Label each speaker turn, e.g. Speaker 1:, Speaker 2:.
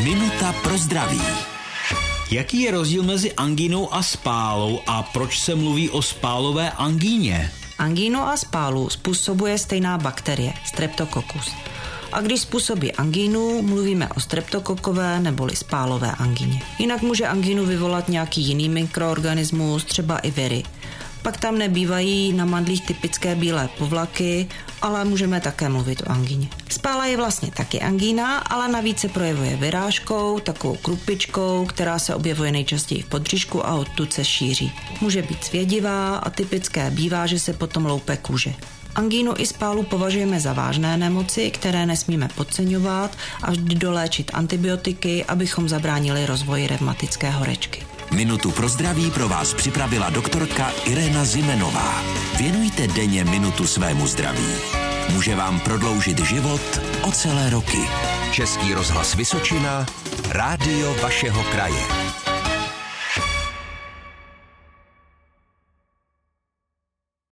Speaker 1: Minuta pro zdraví.
Speaker 2: Jaký je rozdíl mezi angínou a spálou a proč se mluví o spálové angíně?
Speaker 3: Angínu a spálu způsobuje stejná bakterie, streptokokus. A když způsobí angínu, mluvíme o streptokokové neboli spálové angíně. Jinak může angínu vyvolat nějaký jiný mikroorganismus, třeba i viry. Pak tam nebývají na mandlích typické bílé povlaky, ale můžeme také mluvit o angíně. Spála je vlastně taky angína, ale navíc se projevuje vyrážkou, takovou krupičkou, která se objevuje nejčastěji v podřížku a odtud se šíří. Může být svědivá a typické bývá, že se potom loupe kůže. Angínu i spálu považujeme za vážné nemoci, které nesmíme podceňovat a vždy doléčit antibiotiky, abychom zabránili rozvoji revmatické horečky.
Speaker 1: Minutu pro zdraví pro vás připravila doktorka Irena Zimenová. Věnujte denně minutu svému zdraví. Může vám prodloužit život o celé roky. Český rozhlas Vysočina, rádio vašeho kraje.